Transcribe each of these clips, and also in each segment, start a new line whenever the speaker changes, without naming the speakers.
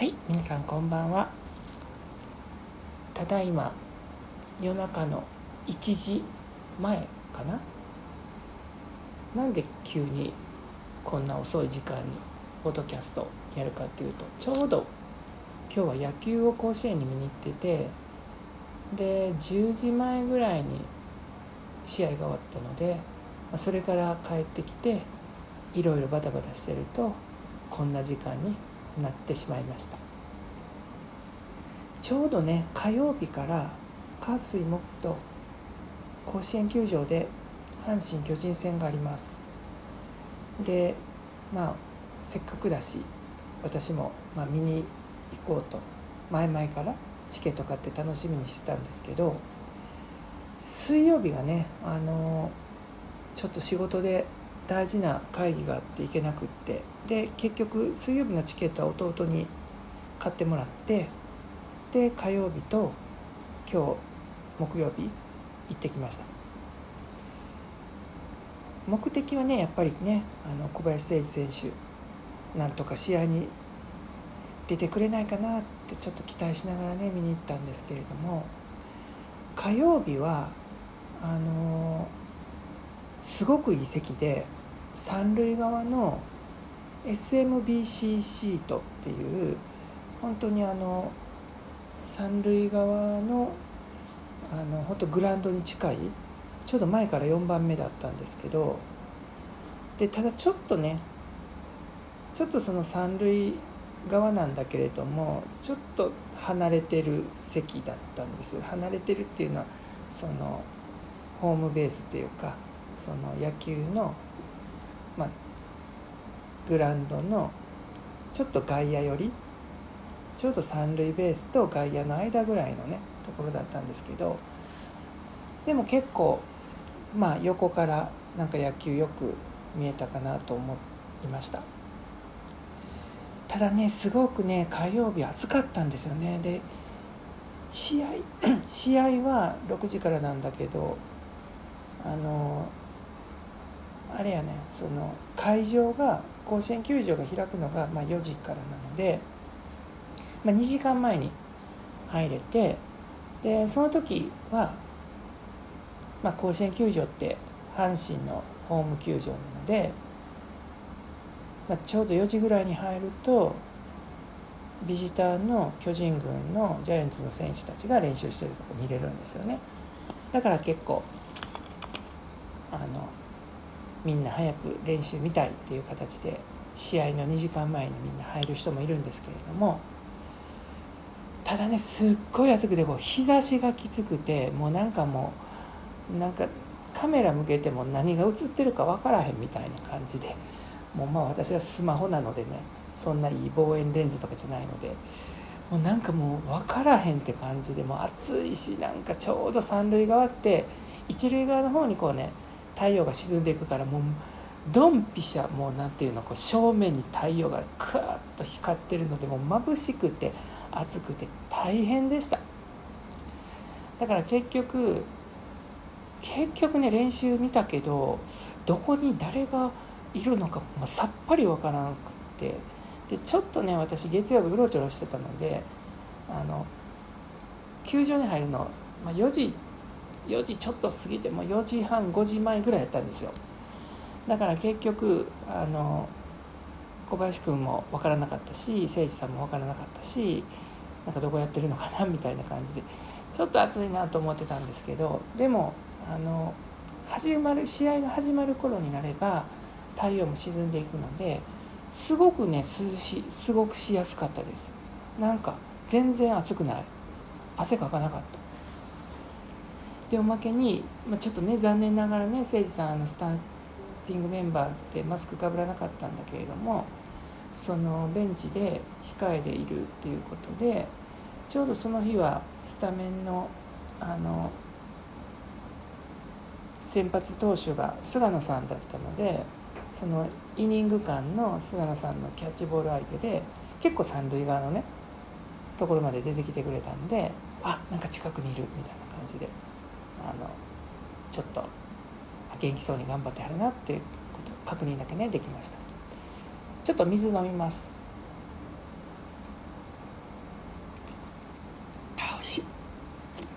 はい皆さんこんばんは。ただいま夜中の1時前かな？なんで急にこんな遅い時間にポッドキャストやるかっていうとちょうど今日は野球を甲子園に見に行っててで10時前ぐらいに試合が終わったのでそれから帰ってきていろいろバタバタしてるとこんな時間になってしまいました。ちょうどね火曜日から火水木と甲子園球場で阪神・巨人戦があります。でまあせっかくだし私も、まあ、見に行こうと前々からチケット買って楽しみにしてたんですけど水曜日がねあのちょっと仕事で大事な会議があって行けなくって。で結局水曜日のチケットは弟に買ってもらってで火曜日と今日木曜日行ってきました。目的はねやっぱりねあの小林誠司選手なんとか試合に出てくれないかなってちょっと期待しながらね見に行ったんですけれども火曜日はあのすごくいい席で三塁側の SMBC シートっていう本当にあの三塁側のあの本当グラウンドに近いちょうど前から4番目だったんですけどでただちょっとねちょっとその三塁側なんだけれどもちょっと離れてる席だったんです。離れてるっていうのはそのホームベースというかその野球の、グラウンドのちょっと外野寄りちょうど三塁ベースと外野の間ぐらいのねところだったんですけどでも結構まあ横からなんか野球よく見えたかなと思いました。ただねすごくね火曜日暑かったんですよね。で試合 試合は6時からなんだけどあのあれやねその会場が甲子園球場が開くのがまあ4時からなので、まあ、2時間前に入れてでその時は、まあ、甲子園球場って阪神のホーム球場なので、まあ、ちょうど4時ぐらいに入るとビジターの巨人軍のジャイアンツの選手たちが練習してるとこ見れるんですよね。だから結構あのみんな早く練習見たいっていう形で試合の2時間前にみんな入る人もいるんですけれどもただねすっごい暑くてこう日差しがきつくてもうなんかもうなんかカメラ向けても何が映ってるか分からへんみたいな感じでもうまあ私はスマホなのでねそんないい望遠レンズとかじゃないのでもうなんかもう分からへんって感じでもう暑いしなんかちょうど三塁側って一塁側の方にこうね太陽が沈んでいくからもうドンピシャもうなんていうのこう正面に太陽がクワッと光ってるのでもう眩しくて暑くて大変でした。だから結局結局ね練習見たけどどこに誰がいるのか、まあ、さっぱりわからなくって。でちょっとね私月曜日うろちょろしてたのであの球場に入るの、まあ、4時4時ちょっと過ぎてもう4時半5時前ぐらいやったんですよ。だから結局あの小林君も分からなかったし誠司さんも分からなかったしなんかどこやってるのかなみたいな感じでちょっと暑いなと思ってたんですけどでもあの始まる試合が始まる頃になれば太陽も沈んでいくのですごくね涼しすごくしやすかったです。なんか全然暑くない。汗かかなかった。でおまけに、まあ、ちょっとね残念ながらね誠司さんあのスターティングメンバーってマスクかぶらなかったんだけれどもそのベンチで控えでいるっていうことでちょうどその日はスタメンのあの先発投手が菅野さんだったのでそのイニング間の菅野さんのキャッチボール相手で結構三塁側のねところまで出てきてくれたんであなんか近くにいるみたいな感じで。あのちょっと元気そうに頑張ってはるなっていうこと確認だけねできました。ちょっと水飲みます。あおいしい。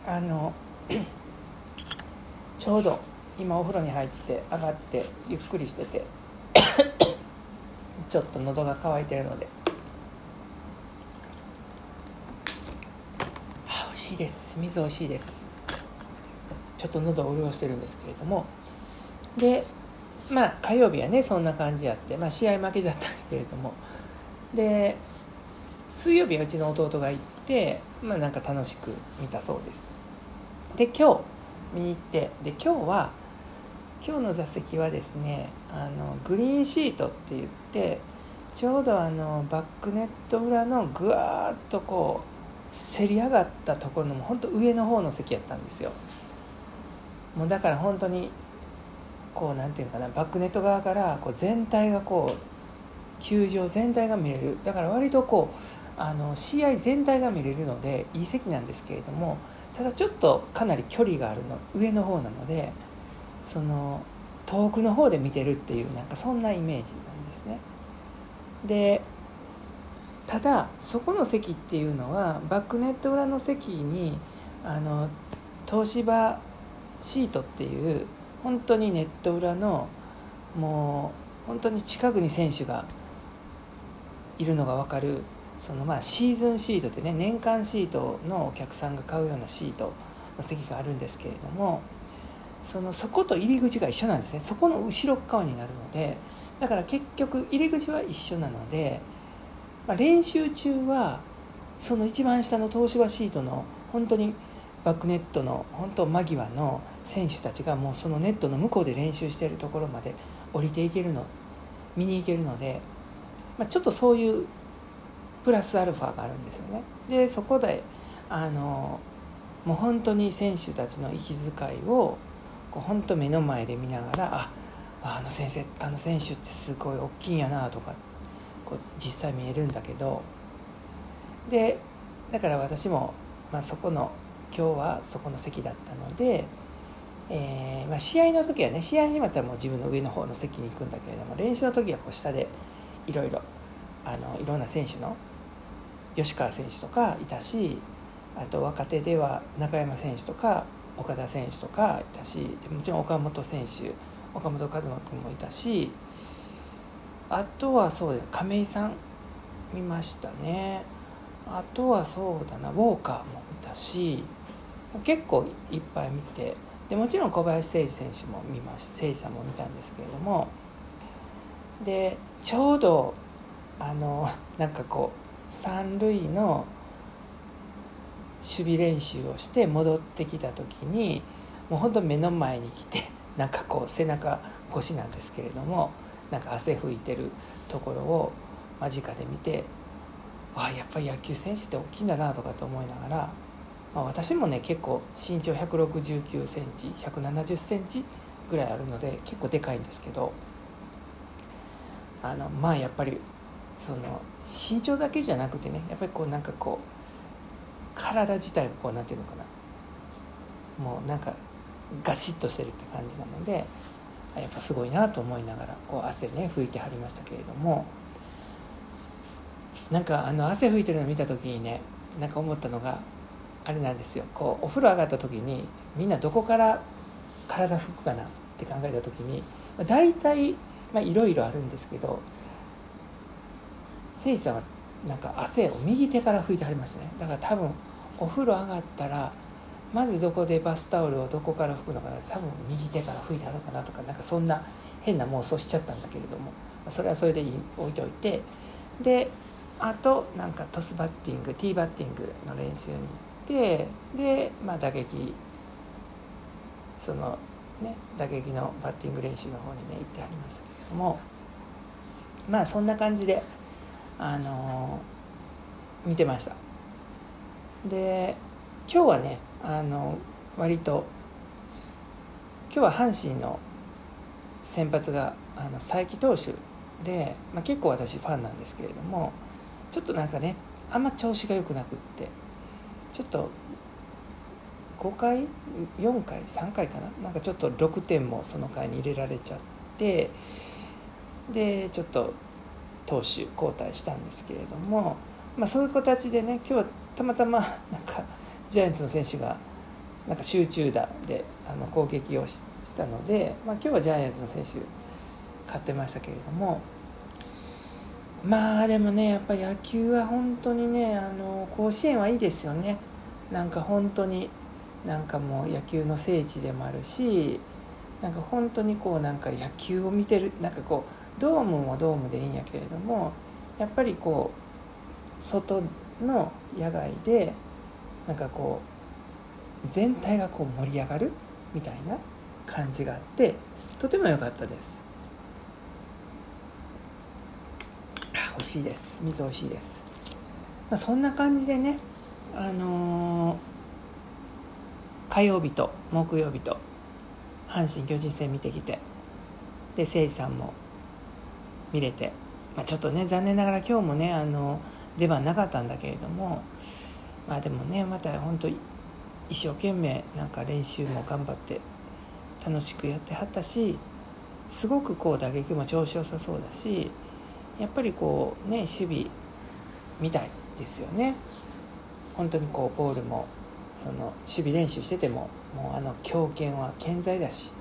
あの ちょうど今お風呂に入って上がってゆっくりしてて ちょっと喉が渇いてるので。あ美味しいです。水美味しいです。ちょっと喉を潤してるんですけれども。でまあ火曜日はねそんな感じやって、まあ、試合負けちゃったけれども。で水曜日はうちの弟が行ってまあなんか楽しく見たそうです。で今日見に行って。で今日は今日の座席はですねあのグリーンシートって言ってちょうどあのバックネット裏のぐわーっとこうせり上がったところの本当上の方の席やったんですよ。もうだから本当にこうなんていうかなバックネット側からこう全体がこう球場全体が見れるだから割とこうあの試合全体が見れるのでいい席なんですけれどもただちょっとかなり距離があるの上の方なのでその遠くの方で見てるっていうなんかそんなイメージなんですね。でただそこの席っていうのはバックネット裏の席にあの東芝シートっていう本当にネット裏のもう本当に近くに選手がいるのが分かる。そのまあシーズンシートってね年間シートのお客さんが買うようなシートの席があるんですけれどもそのそこと入り口が一緒なんですね。そこの後ろ側になるのでだから結局入り口は一緒なので、まあ、練習中はその一番下の東芝シートの本当にバックネットの本当間際の選手たちがもうそのネットの向こうで練習しているところまで降りていけるの見に行けるので、まあ、ちょっとそういうプラスアルファがあるんですよね。でそこであのもう本当に選手たちの息遣いをこう本当目の前で見ながらああの先生あの選手ってすごい大きいんやなとかこう実際見えるんだけどでだから私も、まあ、そこの今日はそこの席だったので、えーまあ、試合の時はね試合始まったらもう自分の上の方の席に行くんだけれども練習の時はこう下でいろいろあのいろんな選手の吉川選手とかいたしあと若手では中山選手とか岡田選手とかいたしもちろん岡本選手岡本和真君もいたしあとはそうです亀井さん見ましたね。あとはそうだなウォーカーも見たし結構いっぱい見てでもちろん小林誠司選手も見ました誠司さんも見たんですけれどもでちょうどあのなんかこう三塁の守備練習をして戻ってきた時にもうほんと目の前に来てなんかこう背中越しなんですけれどもなんか汗拭いてるところを間近で見てあやっぱり野球選手って大きいんだなとかと思いながら、まあ、私もね結構身長1 6 9センチ1 7 0センチぐらいあるので結構でかいんですけどあのまあやっぱりその身長だけじゃなくてねやっぱりこうなんかこう体自体がこうなんていうのかな。もうなんかガシッとしてるって感じなのでやっぱすごいなと思いながらこう汗ね拭いてはりましたけれどもなんかあの汗拭いてるの見た時にねなんか思ったのがあれなんですよ。こうお風呂上がった時にみんなどこから体拭くかなって考えた時に、まあ、大体いろいろあるんですけど誠司さんはなんか汗を右手から拭いてはりましたね。だから多分お風呂上がったらまずどこでバスタオルをどこから拭くのかな多分右手から拭いてあるかなとかなんかそんな変な妄想しちゃったんだけれどもそれはそれで置いておいてであとなんかトスバッティングティーバッティングの練習に行ってで、まあ、打撃そのね打撃のバッティング練習の方にね行ってありましたけれどもまあそんな感じであの見てました。で今日はねあの割と今日は阪神の先発があの佐伯投手で、まあ、結構私ファンなんですけれどもちょっとなんかねあんま調子が良くなくって。ちょっと5回？4回？3回かな？なんかちょっと6点もその回に入れられちゃってでちょっと投手交代したんですけれども、まあ、そういう形でね今日はたまたまなんかジャイアンツの選手がなんか集中打であの攻撃をしたので、まあ、今日はジャイアンツの選手勝ってましたけれどもまあでもねやっぱ野球は本当にねあの甲子園はいいですよね。なんか本当になんかもう野球の聖地でもあるしなんか本当にこうなんか野球を見てるなんかこうドームもドームでいいんやけれどもやっぱりこう外の野外でなんかこう全体がこう盛り上がるみたいな感じがあってとても良かったですあ美味しいです。水美味しいです、まあ、そんな感じでねあのー、火曜日と木曜日と阪神・巨人戦見てきてで誠司さんも見れて、まあ、ちょっとね残念ながら今日もねあの出番なかったんだけれどもまあでもねまた本当一生懸命なんか練習も頑張って楽しくやってはったしすごくこう打撃も調子良さそうだしやっぱりこうね守備みたいですよね。本当にこうボールもその守備練習しててももうあの強肩は健在だし。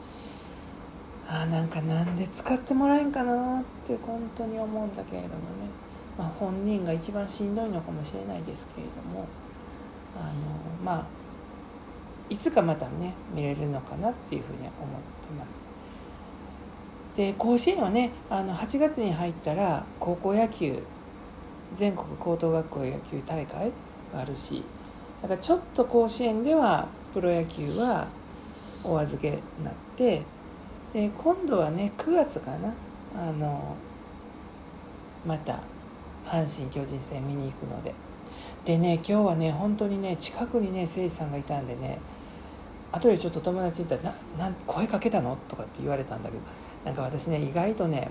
あなんかなんで使ってもらえんかなって本当に思うんだけれどもね、まあ、本人が一番しんどいのかもしれないですけれども。あのまあいつかまたね見れるのかなっていうふうに思ってます。で甲子園はねあの8月に入ったら高校野球全国高等学校野球大会があるしだからちょっと甲子園ではプロ野球はお預けになってで今度はね9月かなあのまた阪神・巨人戦見に行くのででね今日はね本当にね近くにね誠司さんがいたんでね後でちょっと友達に言ったら「なな声かけたの?」とかって言われたんだけどなんか私ね意外とね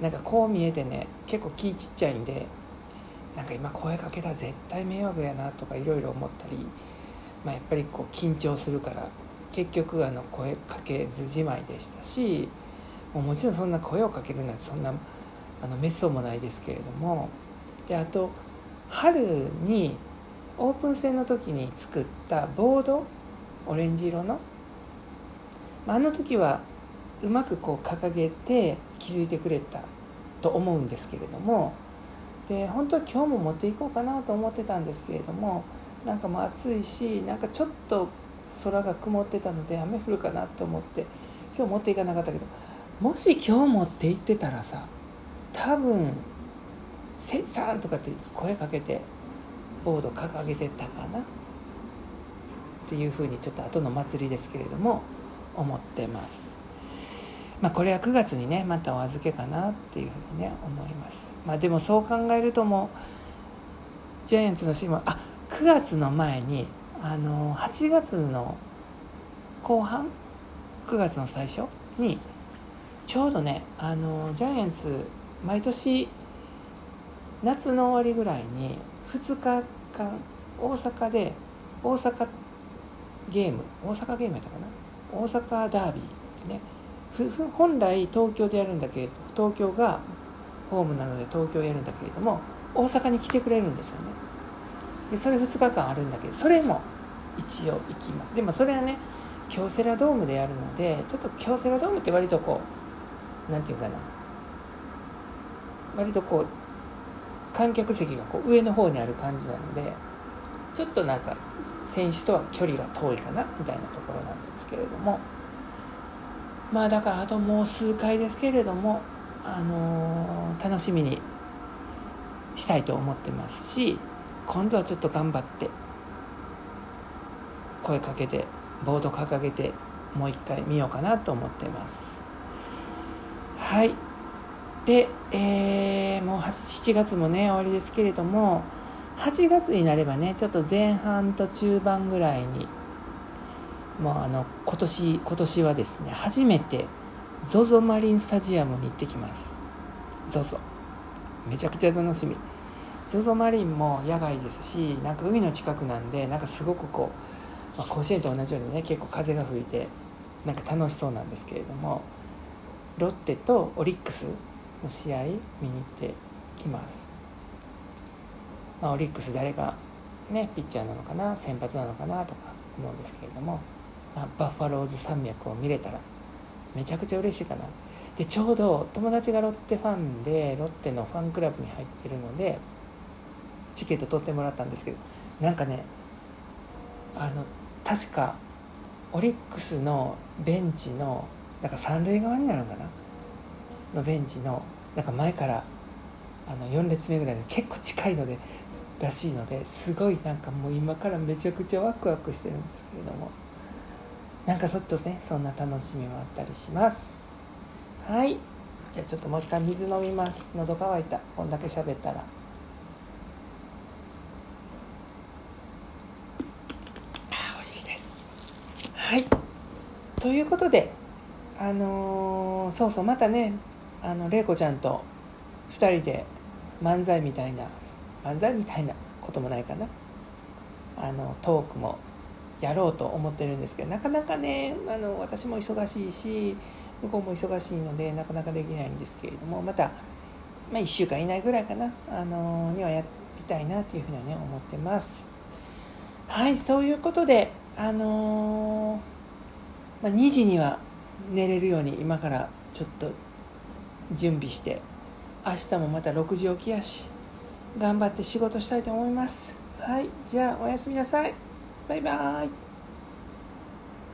なんかこう見えてね結構気ちっちゃいんでなんか今声かけたら絶対迷惑やなとかいろいろ思ったり、まあ、やっぱりこう緊張するから結局あの声かけずじまいでしたしもうもちろんそんな声をかけるなんてそんなあのめっそうもないですけれどもであと春にオープン戦の時に作ったボードオレンジ色のまああの時はうまくこう掲げて気づいてくれたと思うんですけれどもで本当は今日も持っていこうかなと思ってたんですけれどもなんかもう暑いしなんかちょっと空が曇ってたので雨降るかなと思って今日持っていかなかったけどもし今日持って行ってたらさ多分「せいさん!」とかって声かけてボード掲げてたかな？っていうふうにちょっと後の祭りですけれども思ってます。まあ、これは9月にねまたお預けかなっていうふうにね思います。まあ、でもそう考えるともうジャイアンツのチームはあ9月の前にあの8月の後半9月の最初にちょうどねあのジャイアンツ毎年夏の終わりぐらいに2日間大阪で大阪ゲーム大阪ゲームやったかな？大阪ダービーってね本来東京でやるんだけど東京がホームなので東京やるんだけれども大阪に来てくれるんですよね。でそれ2日間あるんだけどそれも一応行きます。でもそれはね京セラドームでやるのでちょっと京セラドームって割とこう何て言うかな。割とこう観客席がこう上の方にある感じなのでちょっとなんか選手とは距離が遠いかなみたいなところなんですけれども。まあだからあともう数回ですけれども、あのー、楽しみにしたいと思ってますし今度はちょっと頑張って声かけてボード掲げてもう一回見ようかなと思ってます。はい。で、えー、もう7月もね終わりですけれども8月になればねちょっと前半と中盤ぐらいにもうあの今年今年はですね初めて ZOZO マリンスタジアムに行ってきます。ZOZO めちゃくちゃ楽しみ。ZOZO マリンも野外ですしなんか海の近くなんでなんかすごくこうまあ、甲子園と同じようにね結構風が吹いてなんか楽しそうなんですけれどもロッテとオリックスの試合見に行ってきます、まあ、オリックス誰がねピッチャーなのかな先発なのかなとか思うんですけれども、まあ、バッファローズ山脈を見れたらめちゃくちゃ嬉しいかな。でちょうど友達がロッテファンでロッテのファンクラブに入ってるのでチケット取ってもらったんですけどなんかねあの確かオリックスのベンチのなんか三塁側になるのかな？のベンチのなんか前からあの4列目ぐらいで結構近いのでらしいのですごいなんかもう今からめちゃくちゃワクワクしてるんですけれども。なんかちょっとねそんな楽しみもあったりします。はい。じゃあちょっともう一回水飲みます。喉乾いた。こんだけ喋ったら。あ美味しいです。はい。ということであのーそうそうまたねあの玲子ちゃんと2人で漫才みたいな漫才みたいなこともないかな。あのトークもやろうと思ってるんですけどなかなかねあの私も忙しいし向こうも忙しいのでなかなかできないんですけれどもまた、まあ、1週間以内ぐらいかなあのにはやりたいなというふうにはね思ってます。はいそういうことであのまあ、2時には寝れるように今からちょっと準備して明日もまた6時起きやし頑張って仕事したいと思います。はいじゃあおやすみなさい。バイバーイ。